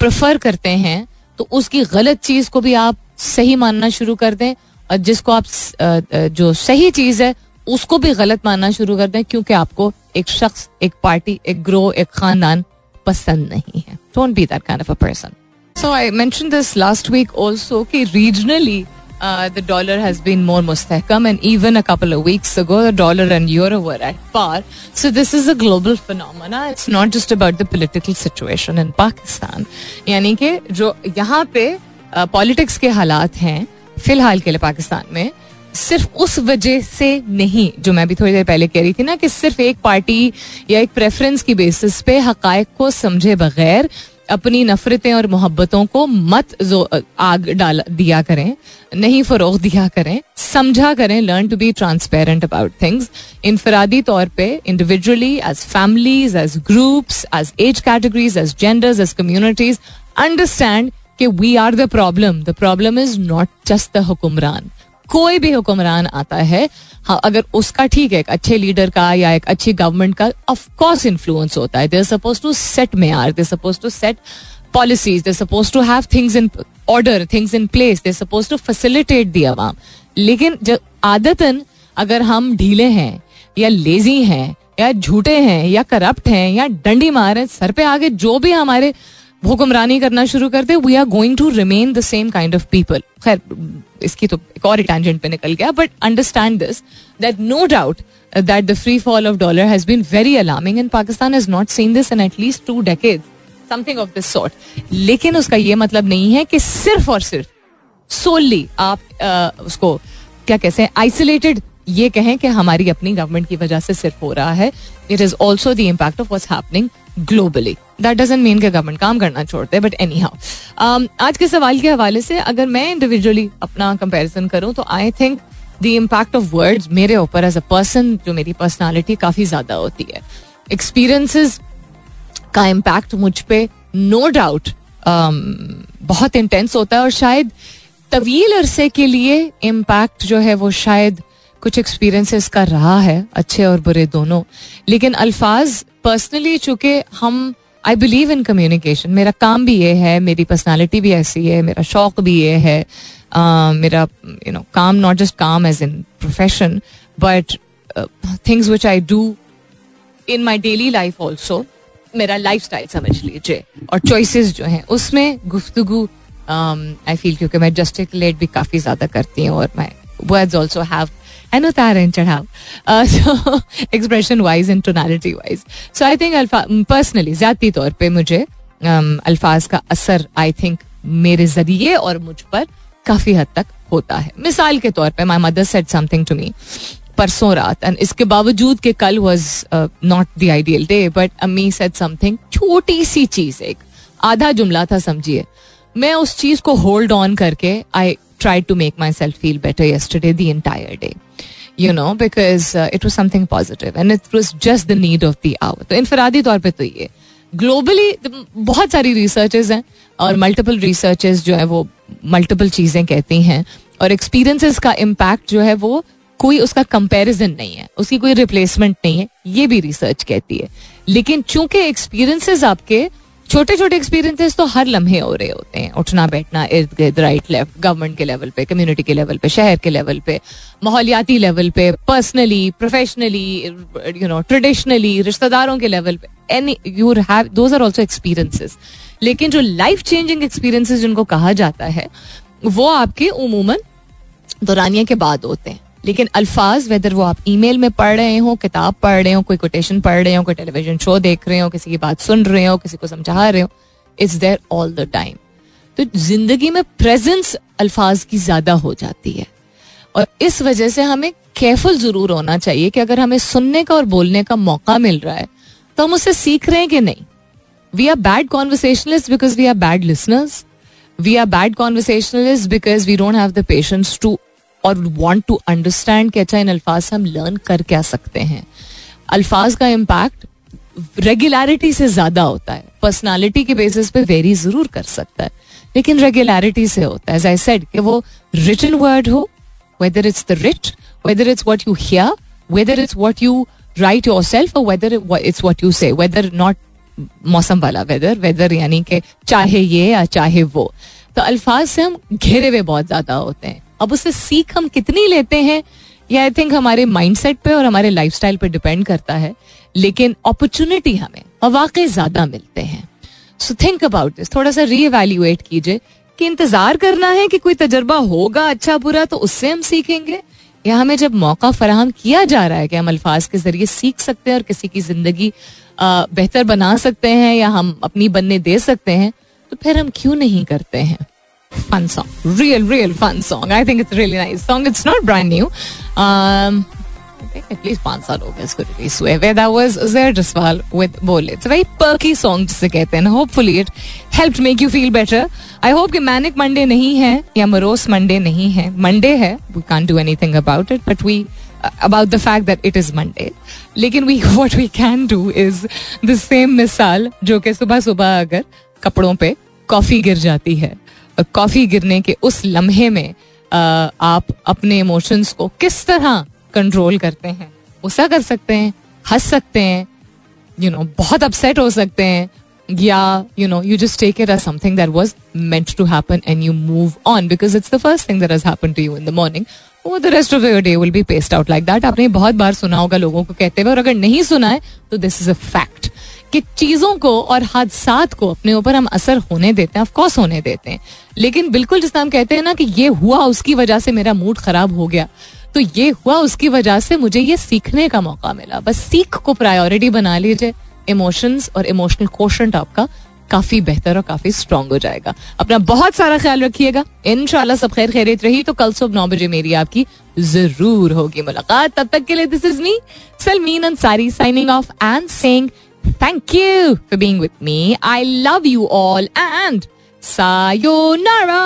प्रेफर करते हैं तो उसकी गलत चीज़ को भी आप सही मानना शुरू कर दें और जिसको आप जो सही चीज़ है उसको भी गलत मानना शुरू कर दें, क्योंकि आपको एक शख्स, एक पार्टी, एक ग्रो एक खानदान पसंद नहीं है। Don't be that kind of a person so I mention this last week also कि regionally the dollar has been more मुस्तहकम and even a couple of weeks ago the dollar and euro were at par so this is a global phenomena it's not just about the political situation in Pakistan यानी कि जो यहाँ पे uh, politics के हालात हैं, फ़िलहाल के लिए पाकिस्तान में सिर्फ़ उस वजह से नहीं, जो मैं भी थोड़ी देर पहले कह रही थी ना कि सिर्फ़ एक पार्टी या एक प्रेफरेंस की बेसिस पे हकायक को समझे बगैर अपनी नफरतें और मोहब्बतों को मत जो आग डाल दिया करें, नहीं फरोग दिया करें, समझा करें learn to be transparent about things इनफरादी तौर पे individually as families as groups as as categories as genders as communities understand कि we are the problem the problem is not just the हुक्मरान. कोई भी हुक्मरान आता है हाँ अगर उसका ठीक है, एक अच्छे लीडर का या एक अच्छी गवर्नमेंट का ऑफ़ कोर्स इन्फ्लुएंस होता है। They suppose to set may are they suppose to set policies they suppose to have things in order things in place they suppose to facilitate the आवाम लेकिन जब आदतन अगर हम ढीले हैं, या लेजी हैं, या झूठे हैं, या करप्ट हैं, या डंडी मार सर पे आगे जो भी हमारे हुक्मरानी करना शुरू करते we are going to remain the same kind of people खैर इसकी तो एक और टेंजेंट पे निकल गया but understand this that no doubt that the free fall of dollar has been very alarming and Pakistan has not seen this in at least two decade something of this sort लेकिन उसका ये मतलब नहीं है कि सिर्फ़ और सिर्फ़ सोली आप uh, उसको क्या कहते हैं आइसोलेटेड ये कहें कि हमारी अपनी गवर्नमेंट की वजह से सिर्फ़ हो रहा है। It is also the impact of what's happening globally that doesn't mean कि गवर्नमेंट काम करना छोड़ते बट एनी हाउ आज के सवाल के हवाले से अगर मैं इंडिविजुअली अपना कंपेरिजन करूँ तो I think the impact of words मेरे ऊपर एज अ पर्सन जो मेरी पर्सनैलिटी काफ़ी ज़्यादा होती है। एक्सपीरियंसिस का इम्पैक्ट मुझ पर नो डाउट बहुत इंटेंस होता है और शायद तवील अरसे के लिए इम्पैक्ट जो है वो शायद कुछ एक्सपीरियंसेस का रहा है अच्छे और बुरे दोनों। लेकिन अल्फाज पर्सनली चूँकि हम आई बिलीव इन कम्युनिकेशन मेरा काम भी ये है मेरी पर्सनालिटी भी ऐसी है मेरा शौक भी ये है। uh, मेरा यू नो काम नॉट जस्ट काम as in profession but things which I do in my daily life also मेरा लाइफ स्टाइल समझ लीजिए। और चॉइसेस जो हैं उसमें गुफ्तगु आई फील क्योंकि मैं जस्टिकुलेट भी काफ़ी ज़्यादा करती हूँ और मैं वर्ड्स ऑल्सो हैव एंड उतार एंड चढ़ाव expression wise and tonality wise so I think personally ज़्यादा तौर पर मुझे um, अल्फाज का असर आई थिंक मेरे ज़रिए और मुझ पर काफ़ी हद तक होता है। मिसाल के तौर पे my mother said something to me परसों रात एंड इसके बावजूद कि कल was not the ideal day but अम्मी सेट समथिंग छोटी सी चीज़ एक आधा जुमला था समझिए। मैं उस चीज़ को होल्ड ऑन करके I try to make myself feel better yesterday the entire day you know because it was something positive and it was just the need of the hour तो इनफरादी तौर पर तो ये। ग्लोबली बहुत सारी रिसर्चेज हैं और मल्टीपल रिसर्चेज जो है वो मल्टीपल चीज़ें कहती हैं और एक्सपीरियंसेस का इम्पैक्ट जो है वो कोई उसका कंपैरिजन नहीं है, उसकी कोई रिप्लेसमेंट नहीं है, ये भी रिसर्च कहती है। लेकिन चूँकि एक्सपीरियंसेस आपके छोटे छोटे एक्सपीरियंसेस तो हर लम्हे हो रहे होते हैं। उठना, बैठना, इर्द गिर्द राइट लेफ़्ट गवर्नमेंट के लेवल पे कम्युनिटी के लेवल पे, शहर के लेवल पे, माहौलियाती लेवल पे personally professionally you know traditionally रिश्तेदारों के लेवल पे any you have those are also experiences लेकिन जो लाइफ चेंजिंग एक्सपीरियंसेस जिनको कहा जाता है, वो आपके उमूमन दौरानिया के बाद होते हैं। लेकिन अल्फाज वेदर वो आप ईमेल में पढ़ रहे हो, किताब पढ़ रहे हो, कोई कोटेशन पढ़ रहे हो, कोई टेलीविज़न शो देख रहे हो, किसी की बात सुन रहे हो, किसी को समझा रहे हो it's there all the time तो ज़िंदगी में प्रेजेंस अल्फाज की ज़्यादा हो जाती है। और इस वजह से हमें केयरफुल ज़रूर होना चाहिए कि अगर हमें सुनने का और बोलने का मौका मिल रहा है तो हम उससे सीख रहे हैं कि नहीं। We are bad conversationalist because we are bad listeners we are bad conversationalist because we don't have the patience to और वॉन्ट टू अंडरस्टैंड कि अच्छा इन अल्फाज से हम लर्न कर क्या सकते हैं। अल्फाज का इम्पैक्ट रेगुलरिटी से ज़्यादा होता है। पर्सनालिटी के बेसिस पे वेरी ज़रूर कर सकता है। लेकिन रेगुलरिटी से होता है। एज आई सेड कि वो रिटन वर्ड हो whether it's the writ whether it's what you hear whether it's what you write yourself और whether it's what you say whether not मौसम वाला वेदर वेदर यानी कि चाहे ये या चाहे वो। तो अल्फाज से हम घेरे हुए बहुत ज़्यादा होते हैं। अब उससे सीख हम कितनी लेते हैं? ये आई थिंक हमारे माइंडसेट पे और हमारे लाइफस्टाइल पे डिपेंड करता है। लेकिन अपॉर्चुनिटी हमें मौाक़े ज़्यादा मिलते हैं। सो थिंक अबाउट दिस थोड़ा सा रीएवैल्यूएट कीजिए कि इंतज़ार करना है कि कोई तजर्बा होगा अच्छा बुरा तो उससे हम सीखेंगे? या हमें जब मौका फराहम किया जा रहा है कि हम अल्फाज के ज़रिए सीख सकते हैं और किसी की ज़िंदगी बेहतर बना सकते हैं या हम अपनी बनने दे सकते हैं तो फिर हम क्यों नहीं करते हैं? Fun song. Real, real fun song. I think it's a really nice song. It's not brand new. Um, at least पाँच साल हो गए इसको रिलीज़ हुए way that was Jair Jaswal with बोले इट्स वेरी पर्की सॉन्ग जिसे कहते हैं hopefully it help make you feel better I hope कि मैनिक मंडे नहीं है या मरोस मंडे नहीं है मंडे है we can't do anything about it but we about the fact that it is Monday लेकिन we what we can do is the same मिसाल जो कि सुबह सुबह अगर कपड़ों पे कॉफ़ी गिर जाती है कॉफ़ी गिरने के उस लम्हे में आप अपने इमोशंस को किस तरह कंट्रोल करते हैं? गुस्सा कर सकते हैं, हंस सकते हैं यू नो बहुत अपसेट हो सकते हैं, या you know you just take it as something that was meant to happen and you move on because it's the first thing that happened to you in the morning the rest of your day will be paced out like that आपने बहुत बार सुना होगा लोगों को कहते हुए, और अगर नहीं सुना है तो दिस इज़ अ फैक्ट कि चीज़ों को और हादसात को अपने ऊपर हम असर होने देते हैं ऑफकोर्स होने देते हैं। लेकिन बिल्कुल जिस हम कहते हैं ना कि ये हुआ उसकी वजह से मेरा मूड खराब हो गया तो ये हुआ उसकी वजह से मुझे ये सीखने का मौका मिला। बस सीख को प्रायोरिटी बना लीजिए। इमोशंस और इमोशनल क्वेश्चन आपका काफ़ी बेहतर और काफ़ी स्ट्रांग हो जाएगा। अपना बहुत सारा ख्याल रखिएगा। इन सब खैर खैरियत रही तो कल सुबह नौ बजे मेरी आपकी ज़रूर होगी मुलाकात। तब तक के लिए this is me Salmeen Ansari signing off and saying Thank you for being with me. I love you all and sayonara.